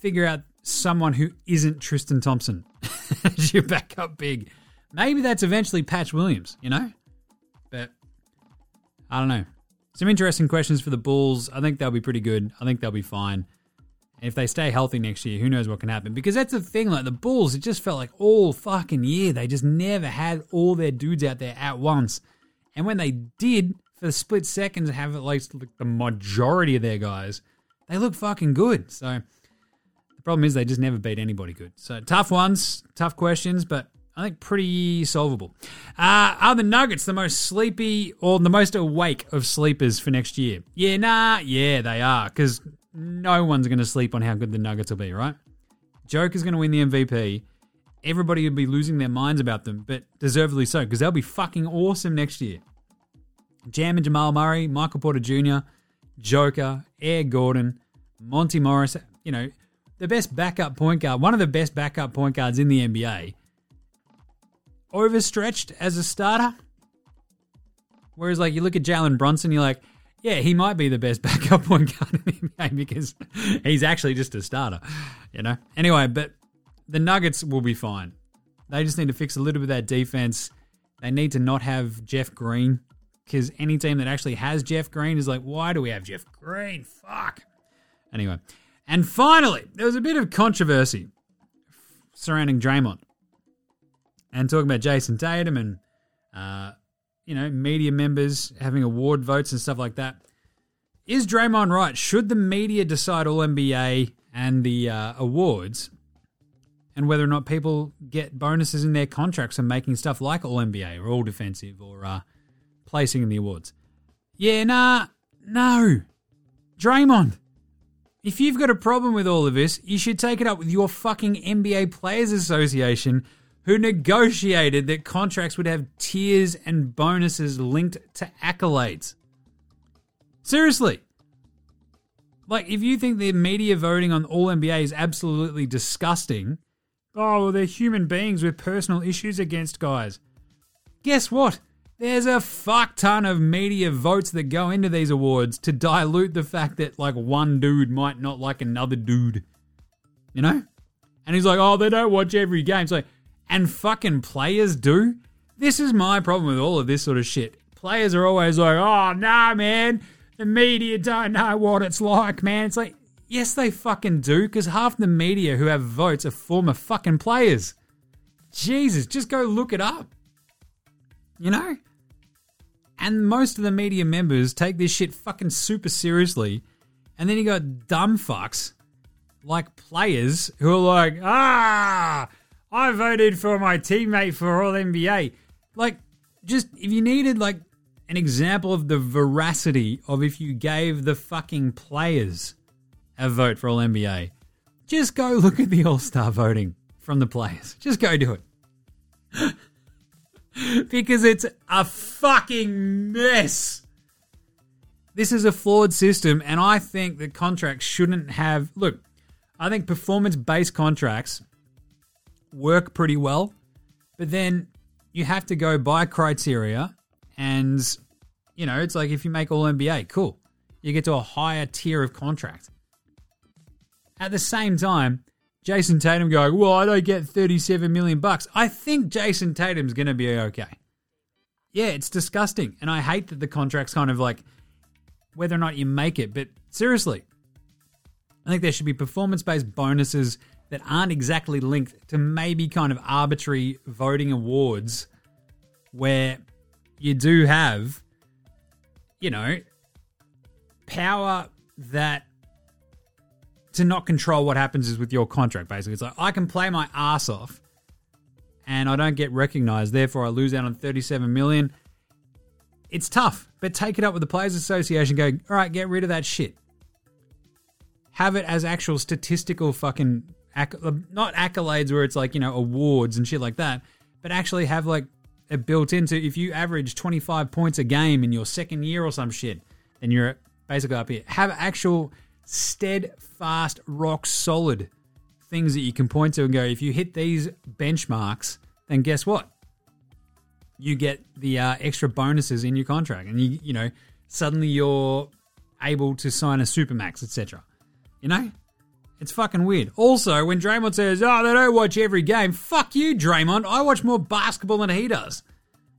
figure out someone who isn't Tristan Thompson as your backup big. Maybe that's eventually Patch Williams, you know? But I don't know. Some interesting questions for the Bulls. I think they'll be pretty good. I think they'll be fine. If they stay healthy next year, who knows what can happen? Because that's the thing, like the Bulls, it just felt like all fucking year they just never had all their dudes out there at once. And when they did, for the split seconds, have at least like the majority of their guys, they look fucking good. So the problem is they just never beat anybody good. So tough ones, tough questions, but I think pretty solvable. Uh, are the Nuggets the most sleepy or the most awake of sleepers for next year? Yeah, nah, yeah, they are. Because no one's going to sleep on how good the Nuggets will be, right? Joker's going to win the MVP. Everybody will be losing their minds about them, but deservedly so, because they'll be fucking awesome next year. Jam and Jamal Murray, Michael Porter Jr., Joker, Air Gordon, Monte Morris, you know, the best backup point guard, one of the best backup point guards in the NBA. Overstretched as a starter. Whereas, like, you look at Jalen Brunson, you're like, yeah, he might be the best backup point guard in the NBA because he's actually just a starter, you know? Anyway, but the Nuggets will be fine. They just need to fix a little bit of that defense. They need to not have Jeff Green because any team that actually has Jeff Green is like, why do we have Jeff Green? Fuck. Anyway, and finally, there was a bit of controversy surrounding Draymond and talking about Jayson Tatum and, uh, you know, media members having award votes and stuff like that. Is Draymond right? Should the media decide all NBA and the uh, awards, and whether or not people get bonuses in their contracts for making stuff like All NBA or All Defensive or uh, placing in the awards. Yeah, nah, no. Draymond, if you've got a problem with all of this, you should take it up with your fucking NBA Players Association, who negotiated that contracts would have tiers and bonuses linked to accolades. Seriously. Like, if you think the media voting on All NBA is absolutely disgusting, oh, well, they're human beings with personal issues against guys. Guess what? There's a fuck ton of media votes that go into these awards to dilute the fact that, like, one dude might not like another dude. You know? And he's like, oh, they don't watch every game. It's like, and fucking players do? This is my problem with all of this sort of shit. Players are always like, oh, nah, man, the media don't know what it's like, man. It's like, yes, they fucking do, because half the media who have votes are former fucking players. Jesus, just go look it up. You know? And most of the media members take this shit fucking super seriously. And then you got dumb fucks like players who are like, ah, I voted for my teammate for All NBA. Like, just if you needed like an example of the veracity of if you gave the fucking players a vote for All NBA, just go look at the All Star voting from the players. Just go do it. because it's a fucking mess. This is a flawed system, and I think that contracts shouldn't have. Look, I think performance based contracts work pretty well, but then you have to go by criteria, and, you know, it's like if you make All NBA, cool. You get to a higher tier of contract. At the same time, Jayson Tatum going, well, I don't get 37 million bucks. I think Jayson Tatum's going to be okay. Yeah, it's disgusting. And I hate that the contract's kind of like whether or not you make it. But seriously, I think there should be performance based bonuses that aren't exactly linked to maybe kind of arbitrary voting awards where you do have, you know, power that to not control what happens is with your contract, basically. It's like I can play my ass off and I don't get recognized, therefore I lose out on 37 million. It's tough, but take it up with the Players Association, go, all right, get rid of that shit. Have it as actual statistical fucking, acc- not accolades where it's like, you know, awards and shit like that, but actually have like built into if you average 25 points a game in your second year or some shit, then you're basically up here. Have actual steadfast, rock solid things that you can point to and go, if you hit these benchmarks, then guess what? You get the uh, extra bonuses in your contract, and you you know suddenly you're able to sign a supermax, etc. You know, it's fucking weird. Also, when Draymond says, "Oh, they don't watch every game," fuck you, Draymond. I watch more basketball than he does.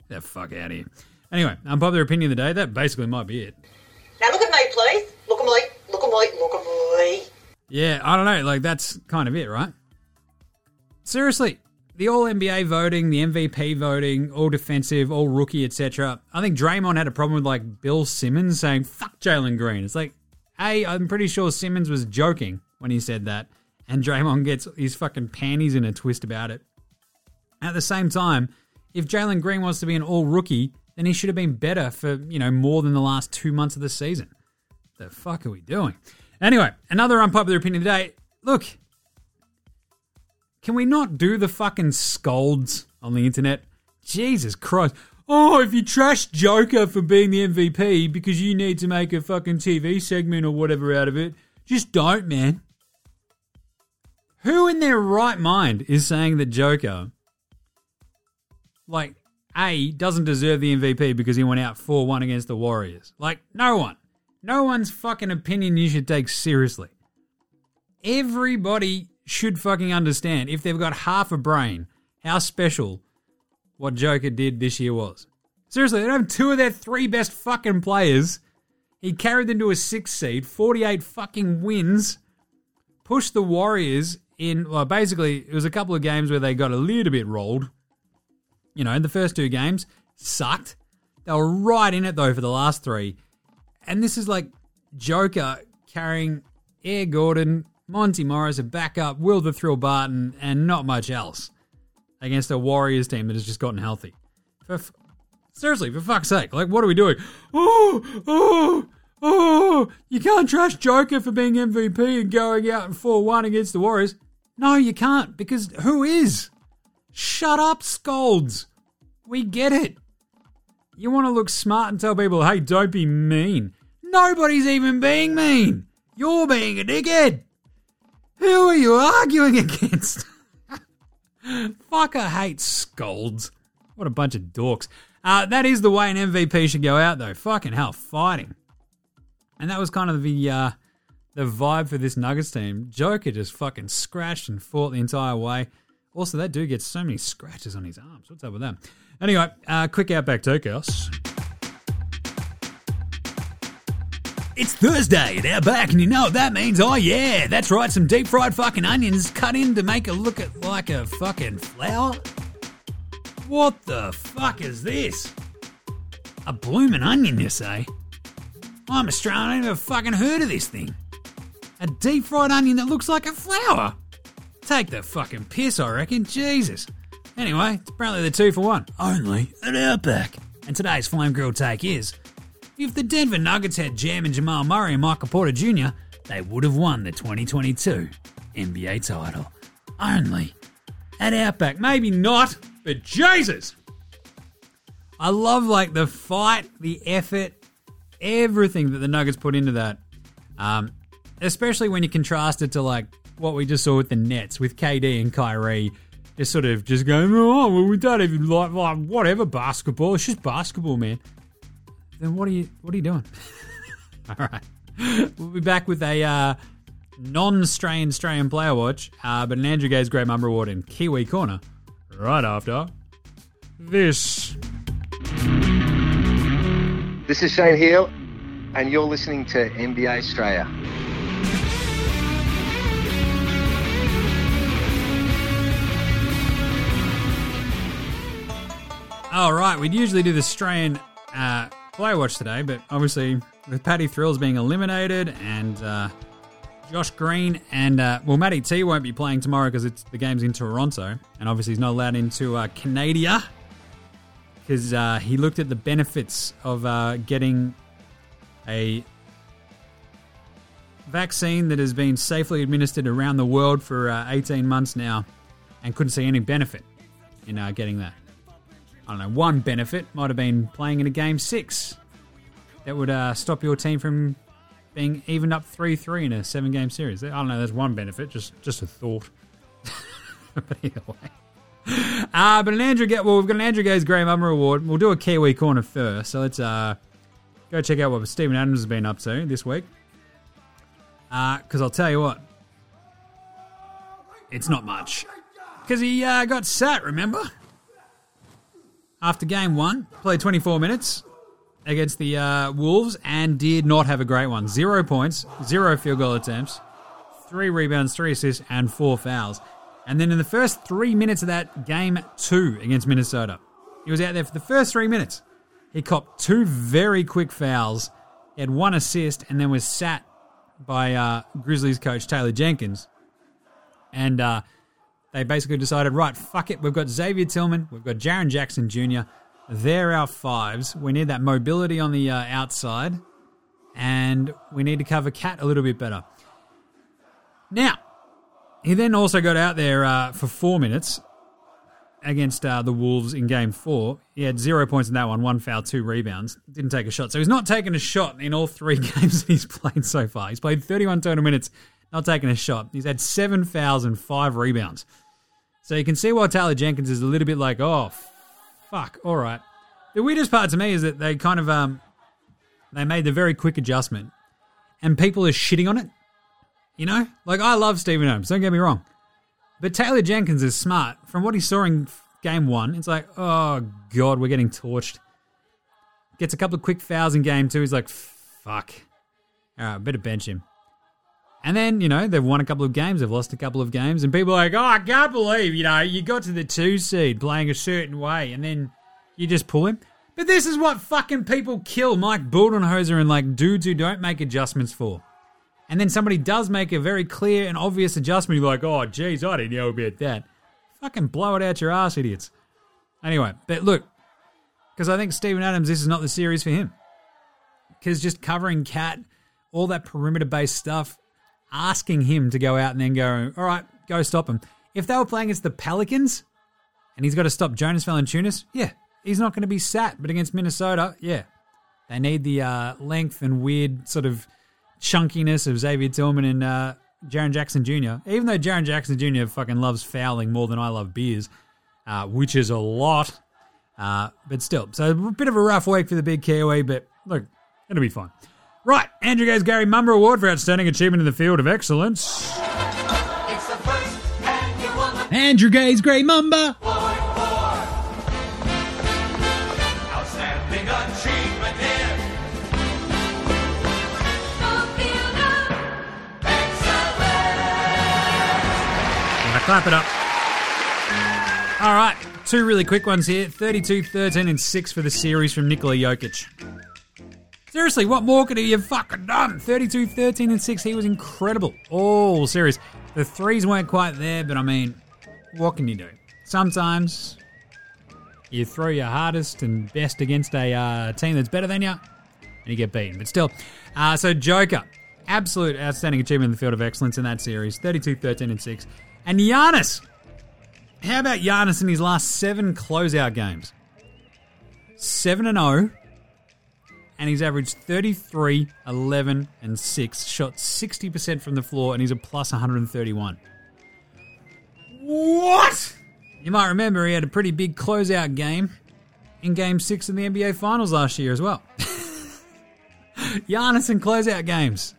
Get the fuck out of here. Anyway, unpopular opinion of the day. That basically might be it. Now look at me, please. Look at me. Look at me. Look at me. Yeah, I don't know. Like that's kind of it, right? Seriously, the All NBA voting, the MVP voting, all defensive, all rookie, etc. I think Draymond had a problem with like Bill Simmons saying "fuck Jalen Green." It's like, hey, I'm pretty sure Simmons was joking when he said that, and Draymond gets his fucking panties in a twist about it. At the same time, if Jalen Green wants to be an All Rookie, then he should have been better for you know more than the last two months of the season. The fuck are we doing? Anyway, another unpopular opinion today. Look, can we not do the fucking scolds on the internet? Jesus Christ. Oh, if you trash Joker for being the MVP because you need to make a fucking TV segment or whatever out of it, just don't, man. Who in their right mind is saying that Joker, like, A, doesn't deserve the MVP because he went out 4 1 against the Warriors? Like, no one. No one's fucking opinion you should take seriously. Everybody should fucking understand, if they've got half a brain, how special what Joker did this year was. Seriously, they have two of their three best fucking players. He carried them to a six seed, 48 fucking wins, pushed the Warriors in, well, basically, it was a couple of games where they got a little bit rolled. You know, the first two games sucked. They were right in it, though, for the last three. And this is like Joker carrying Air Gordon, Monte Morris, a backup, Will the Thrill Barton, and not much else against a Warriors team that has just gotten healthy. For f- seriously, for fuck's sake, like what are we doing? Oh, oh, oh! You can't trash Joker for being MVP and going out in four one against the Warriors. No, you can't because who is? Shut up, scolds. We get it. You want to look smart and tell people, hey, don't be mean. Nobody's even being mean. You're being a dickhead. Who are you arguing against? Fuck, I hate scolds. What a bunch of dorks. Uh, that is the way an MVP should go out, though. Fucking hell, fighting. And that was kind of the uh, the vibe for this Nuggets team. Joker just fucking scratched and fought the entire way. Also, that dude gets so many scratches on his arms. What's up with that? Anyway, uh, quick outback takeouts. It's Thursday at Outback, and you know what that means? Oh, yeah, that's right, some deep fried fucking onions cut in to make it look like a fucking flower. What the fuck is this? A bloomin' onion, you say? I'm Australian, I ain't never fucking heard of this thing. A deep fried onion that looks like a flower? Take the fucking piss, I reckon. Jesus. Anyway, it's apparently the two for one. Only at Outback. And today's flame grill take is if the Denver Nuggets had Jam and Jamal Murray and Michael Porter Jr., they would have won the 2022 NBA title. Only at Outback. Maybe not, but Jesus! I love like the fight, the effort, everything that the Nuggets put into that. Um, especially when you contrast it to like what we just saw with the Nets with KD and Kyrie, just sort of just going, oh, well, we don't even like, like whatever basketball. It's just basketball, man. Then what are you what are you doing? All right, we'll be back with a uh, non-Australian Australian player watch, uh, but an Andrew Gaze Great Mum Reward in Kiwi Corner right after this. This is Shane Heal, and you're listening to NBA Australia. All right, we'd usually do the Australian uh, player watch today, but obviously with Paddy Thrills being eliminated and uh, Josh Green and uh, well, Matty T won't be playing tomorrow because it's the game's in Toronto, and obviously he's not allowed into uh, Canada because uh, he looked at the benefits of uh, getting a vaccine that has been safely administered around the world for uh, 18 months now, and couldn't see any benefit in uh, getting that. I don't know. One benefit might have been playing in a game six that would uh, stop your team from being even up three three in a seven game series. I don't know. There's one benefit. Just just a thought. but either way. Uh, but an Andrew get well, we've got an Andrew Gaze Graham Ummer Award. We'll do a Kiwi corner first. So let's uh, go check out what Steven Adams has been up to this week. Because I'll tell you what, it's not much. Because he uh, got sat, remember? After game one, played 24 minutes against the uh, Wolves and did not have a great one. Zero points, zero field goal attempts, three rebounds, three assists, and four fouls. And then in the first three minutes of that game two against Minnesota, he was out there for the first three minutes. He copped two very quick fouls. He had one assist and then was sat by uh, Grizzlies coach Taylor Jenkins. And uh, they basically decided, right, fuck it. We've got Xavier Tillman, we've got Jaren Jackson Jr. They're our fives. We need that mobility on the uh, outside, and we need to cover KAT a little bit better. Now, he then also got out there uh, for four minutes against uh, the Wolves in game four. He had zero points in that one, one foul, two rebounds. Didn't take a shot. So he's not taken a shot in all three games he's played so far. He's played 31 total minutes, not taking a shot. He's had seven fouls and five rebounds. So you can see why Taylor Jenkins is a little bit like, oh, fuck, all right. The weirdest part to me is that they kind of um, they made the very quick adjustment, and people are shitting on it. You know, like I love Steven Adams. Don't get me wrong, but Taylor Jenkins is smart. From what he saw in game one, it's like, oh god, we're getting torched. Gets a couple of quick fouls in game two. He's like, fuck. All right, better bench him. And then, you know, they've won a couple of games, they've lost a couple of games, and people are like, oh, I can't believe, you know, you got to the two seed playing a certain way, and then you just pull him. But this is what fucking people kill Mike Budenholzer and like dudes who don't make adjustments for. and then somebody does make a very clear and obvious adjustment, you're like, oh, geez, I didn't know about that. Fucking blow it out your ass, idiots. Anyway, but look, because I think Steven Adams, this is not the series for him. Because just covering KAT, all that perimeter based stuff, asking him to go out and then go, all right, go stop him. If they were playing against the Pelicans and he's got to stop Jonas Valanciunas, yeah, he's not going to be sat. But against Minnesota, yeah, they need the uh, length and weird sort of chunkiness of Xavier Tillman and uh, Jaren Jackson Jr. Even though Jaren Jackson Jr. fucking loves fouling more than I love beers, uh, which is a lot. Uh, but still, so a bit of a rough week for the big Kiwi, but look, it'll be fine. Right, Andrew Gaze Gary Mumber Award for Outstanding Achievement in the Field of Excellence. Andrew Gaze Gray Mumba. Outstanding achievement here. Now clap it up. All right, two really quick ones here 32 13 and 6 for the series from Nikola Jokic. Seriously, what more could he have fucking done? 32 13 and 6, he was incredible. All serious. The threes weren't quite there, but I mean, what can you do? Sometimes you throw your hardest and best against a uh, team that's better than you, and you get beaten. But still, uh, so Joker, absolute outstanding achievement in the field of excellence in that series 32 13 and 6. And Giannis, how about Giannis in his last seven closeout games? 7 and 0, and he's averaged 33, 11, and 6, shot 60% from the floor, and he's a plus 131. What? You might remember he had a pretty big closeout game in game six in the NBA Finals last year as well. Giannis in closeout games.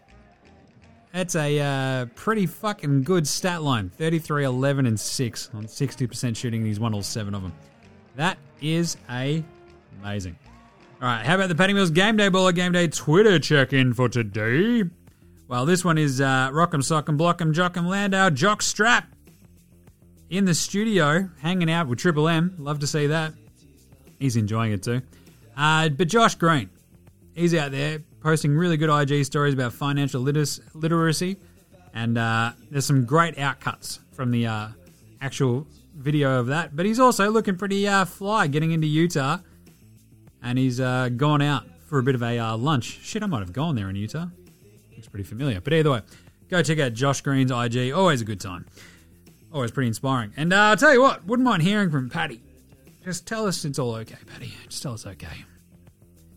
That's a uh, pretty fucking good stat line 33, 11, and 6 on 60% shooting. He's won all seven of them. That is a amazing. All right, how about the Paddy Mills Game Day Baller Game Day Twitter check in for today? Well, this one is uh, Rock'em Sock'em Block'em Jock'em Landale Jock Strap in the studio hanging out with Triple M. Love to see that. He's enjoying it too. Uh, but Josh Green, he's out there posting really good IG stories about financial litis- literacy, and uh, there's some great outcuts from the uh, actual video of that. But he's also looking pretty uh, fly getting into Utah, and he's uh, gone out for a bit of a uh, lunch. Shit, I might have gone there in Utah. Looks pretty familiar. But either way, go check out Josh Green's IG. Always a good time. Always pretty inspiring. And uh, I'll tell you what, wouldn't mind hearing from Patty. Just tell us it's all okay, Patty. Just tell us okay.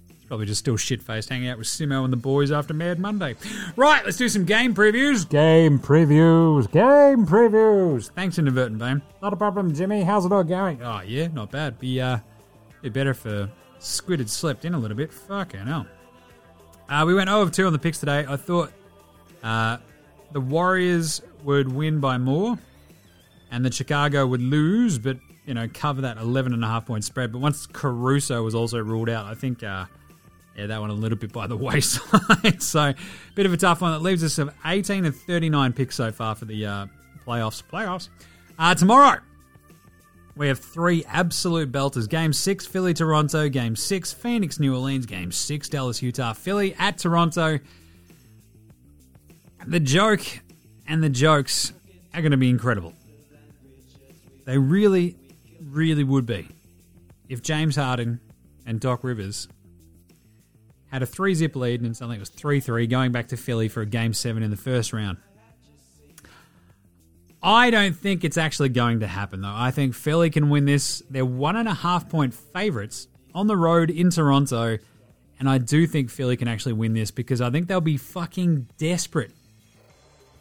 He's probably just still shit faced hanging out with Simo and the boys after Mad Monday. Right, let's do some game previews. Game previews. Game previews. Thanks, Inadvertent Bane. Not a problem, Jimmy. How's it all going? Oh, yeah, not bad. Be, uh, be better uh, Squid had slept in a little bit. Fucking hell. Uh, we went 0 of 2 on the picks today. I thought uh, the Warriors would win by more and the Chicago would lose, but you know cover that 11 and a half point spread. But once Caruso was also ruled out, I think uh, yeah that one a little bit by the wayside. so bit of a tough one. That leaves us of 18 and 39 picks so far for the uh, playoffs. Playoffs uh, tomorrow. We have three absolute belters. Game six, Philly Toronto. Game six, Phoenix New Orleans. Game six, Dallas Utah. Philly at Toronto. The joke and the jokes are going to be incredible. They really, really would be if James Harden and Doc Rivers had a three zip lead and something was 3 3 going back to Philly for a game seven in the first round. I don't think it's actually going to happen, though. I think Philly can win this. They're one and a half point favorites on the road in Toronto. And I do think Philly can actually win this because I think they'll be fucking desperate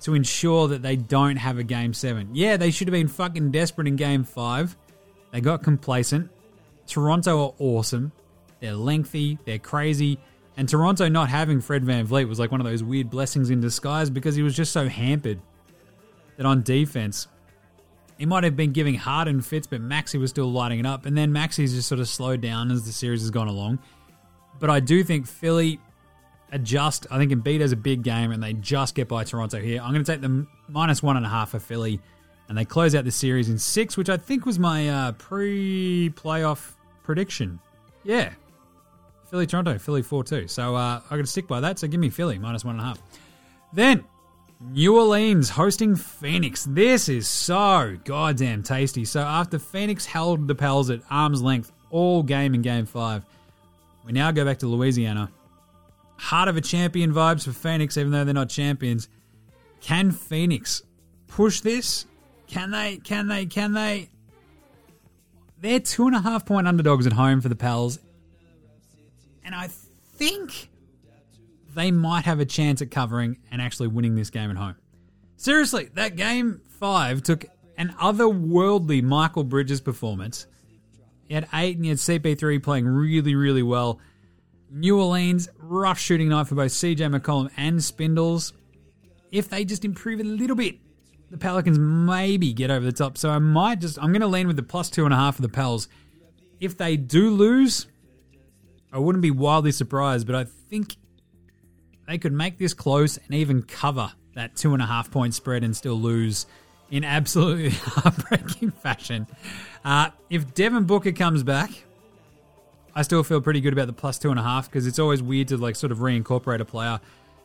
to ensure that they don't have a game seven. Yeah, they should have been fucking desperate in game five. They got complacent. Toronto are awesome. They're lengthy, they're crazy. And Toronto not having Fred VanVleet was like one of those weird blessings in disguise because he was just so hampered that on defense, he might have been giving Harden fits, but Maxey was still lighting it up. And then Maxey's just sort of slowed down as the series has gone along. But I do think Philly adjust. I think Embiid has a big game, and they just get by Toronto here. I'm going to take them minus one and a half for Philly, and they close out the series in six, which I think was my uh, pre-playoff prediction. Yeah, Philly Toronto, Philly four two. So uh, I'm going to stick by that. So give me Philly minus one and a half. Then, New Orleans hosting Phoenix. This is so goddamn tasty. So after Phoenix held the Pels at arm's length all game in game five, we now go back to Louisiana. Heart of a champion vibes for Phoenix, even though they're not champions. Can Phoenix push this? Can they? Can they? Can they? They're two and a half point underdogs at home for the Pels. And I think they might have a chance at covering and actually winning this game at home. Seriously, that game five took an otherworldly Mikal Bridges performance. He had eight and he had CP3 playing really, really well. New Orleans, rough shooting night for both CJ McCollum and Spindles. If they just improve a little bit, the Pelicans maybe get over the top. So I might just, I'm going to lean with the plus two and a half of the Pels. If they do lose, I wouldn't be wildly surprised, but I think they could make this close and even cover that two and a half point spread and still lose in absolutely heartbreaking fashion. Uh, if Devin Booker comes back, I still feel pretty good about the plus two and a half because it's always weird to like sort of reincorporate a player.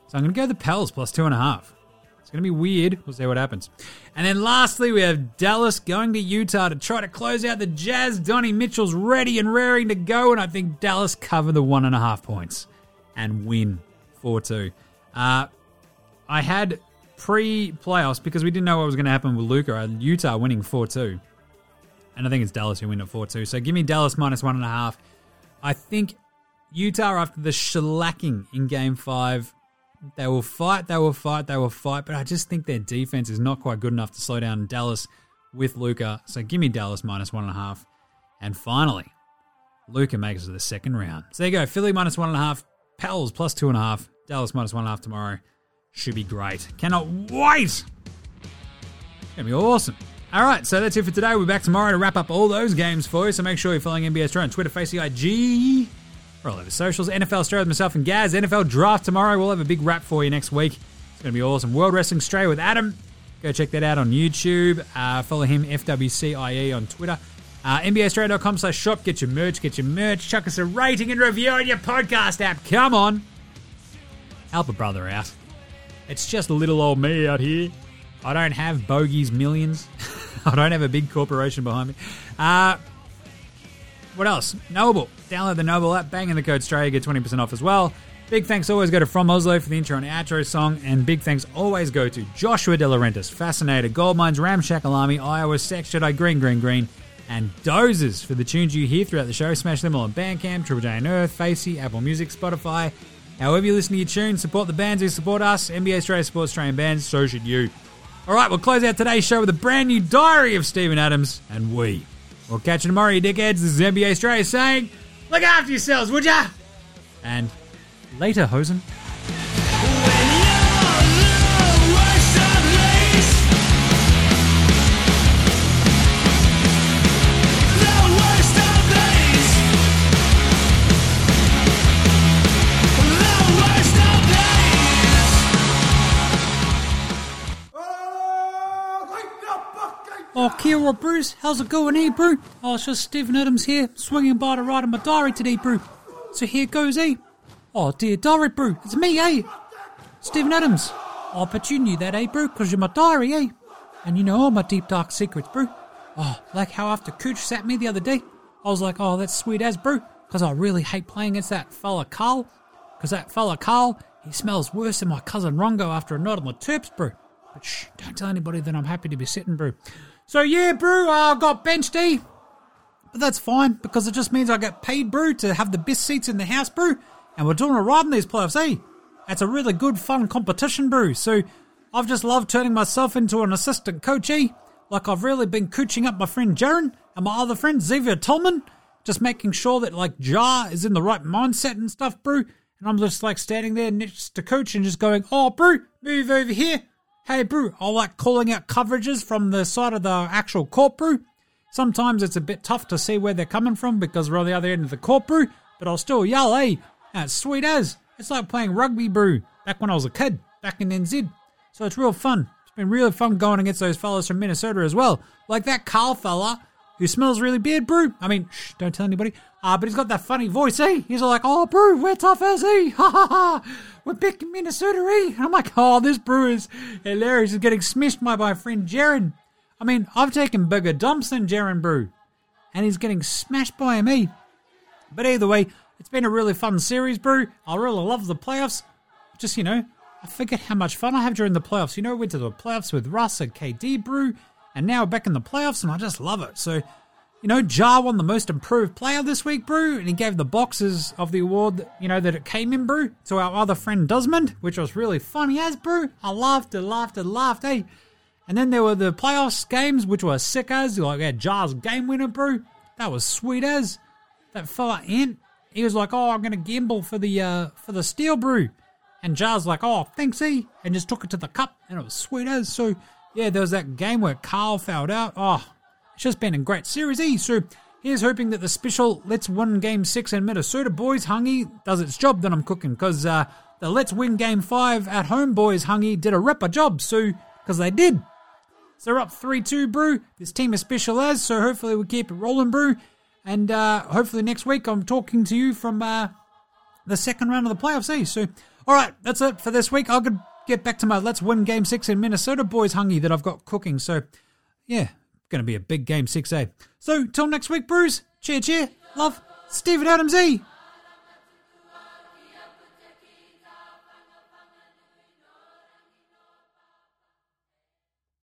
So I'm going to go the Pels plus two and a half. It's going to be weird. We'll see what happens. And then lastly, we have Dallas going to Utah to try to close out the Jazz. Donnie Mitchell's ready and raring to go, and I think Dallas cover the one and a half points and win 4 2. Uh, I had pre playoffs because we didn't know what was going to happen with Luka. Utah winning 4 2. And I think it's Dallas who win at 4 2. So give me Dallas minus one and a half. I think Utah, after the shellacking in game five, they will fight, they will fight, they will fight, but I just think their defense is not quite good enough to slow down Dallas with Luka. So give me Dallas minus one and a half. And finally, Luka makes it to the second round. So there you go. Philly minus one and a half, Pels plus two and a half, Dallas minus one and a half tomorrow. Should be great. Cannot wait. Gonna be awesome. All right, so that's it for today. We're back tomorrow to wrap up all those games for you. So make sure you're following NBA Australia on Twitter, Facebook, IG, all over socials. NFL Australia with myself and Gaz. NFL draft tomorrow. We'll have a big wrap for you next week. It's going to be awesome. World Wrestling Australia with Adam. Go check that out on YouTube. Uh, follow him, FWCIE, on Twitter. Uh, NBAAustralia.com slash shop. Get your merch, get your merch. Chuck us a rating and review on your podcast app. Come on. Help a brother out. It's just little old me out here. I don't have bogeys millions. I don't have a big corporation behind me. Uh, what else? Noble. Download the Noble app, bang in the code Australia, get 20% off as well. Big thanks always go to From Oslo for the intro and outro song, and big thanks always go to Joshua De Laurentiis, Fascinator, Goldmines, Ramshackle Army, Iowa, Sex Jedi, Green, Green, Green, and Dozers for the tunes you hear throughout the show. Smash them all on Bandcamp, Triple J Unearthed, Facey, Apple Music, Spotify. However you listen to your tunes, support the bands who support us. NBA Australia supports Australian bands, so should you. All right, we'll close out today's show with a brand new diary of Steven Adams, and we. We'll catch you tomorrow, you dickheads. This is NBA Australia saying, look after yourselves, would ya? And later, Hosen. Oh, Kira, Bruce, how's it going eh, bro? Oh, it's just Steven Adams here, swinging by to write in my diary today, bro. So here goes, eh? Oh, dear diary, bro, it's me, eh? Steven Adams. Oh, but you knew that, eh, bro, because you're my diary, eh? And you know all my deep, dark secrets, bro. Oh, like how after Cooch sat me the other day, I was like, oh, that's sweet as, bro, because I really hate playing against that fella Karl. Because that fella Karl, he smells worse than my cousin Rongo after a night on the terps, Brew. But shh, don't tell anybody that I'm happy to be sitting, bro. So yeah, brew, I got benched, eh? But that's fine because it just means I get paid, brew, to have the best seats in the house, brew, And we're doing a ride in these playoffs, eh? It's a really good, fun competition, brew. So I've just loved turning myself into an assistant coach, eh? Like I've really been coaching up my friend Jaron and my other friend Xavier Tillman, just making sure that like Jar is in the right mindset and stuff, brew. And I'm just like standing there next to coach and just going, oh, brew, move over here. Hey, brew, I like calling out coverages from the side of the actual court, brew. Sometimes it's a bit tough to see where they're coming from because we're on the other end of the court, brew, But I'll still yell, hey, that's sweet as. It's like playing rugby, brew back when I was a kid, back in NZ. So it's real fun. It's been really fun going against those fellas from Minnesota as well. Like that Karl fella who smells really bad, brew. I mean, shh, don't tell anybody. Uh, but he's got that funny voice, eh? He's all like, oh, brew, we're tough as, eh? Ha ha ha. We're back in Minnesota, eh? I'm like, oh, this brew is hilarious. He's getting smashed by my friend Jared. I mean, I've taken bigger dumps than Jared Brew, and he's getting smashed by me. But either way, it's been a really fun series, Brew. I really love the playoffs. Just, you know, I forget how much fun I have during the playoffs. You know, I went to the playoffs with Russ and KD Brew, and now we're back in the playoffs, and I just love it. So, you know, Jar won the most improved player this week, Brew, and he gave the boxes of the award, you know, that it came in, Brew, to our other friend Desmond, which was really funny as, Brew. I laughed and laughed and laughed, eh? And then there were the playoffs games, which were sick as, like had Jar's game winner, Brew. That was sweet as. That fella Ant, he was like, "Oh, I'm gonna gamble for the uh for the steel brew," and Jar's like, "Oh, thanks, he," and just took it to the cup, and it was sweet as. So yeah, there was that game where Karl fouled out. Oh, it's just been a great series, E. So here's hoping that the special Let's Win Game Six in Minnesota boys hungy does its job that I'm cooking because uh, the Let's Win Game Five at home boys hungy did a ripper job. So because they did. So they're up 3 2, Brew. This team is special as, so hopefully we keep it rolling, Brew. And uh, hopefully next week I'm talking to you from uh, the second round of the playoffs. Eh? So, all right, that's it for this week. I'll get back to my Let's Win Game 6 in Minnesota boys hungy that I've got cooking. So, yeah, going to be a big Game 6A. So, till next week, Bruce. Cheer, cheer. Love, Steven Adams, E.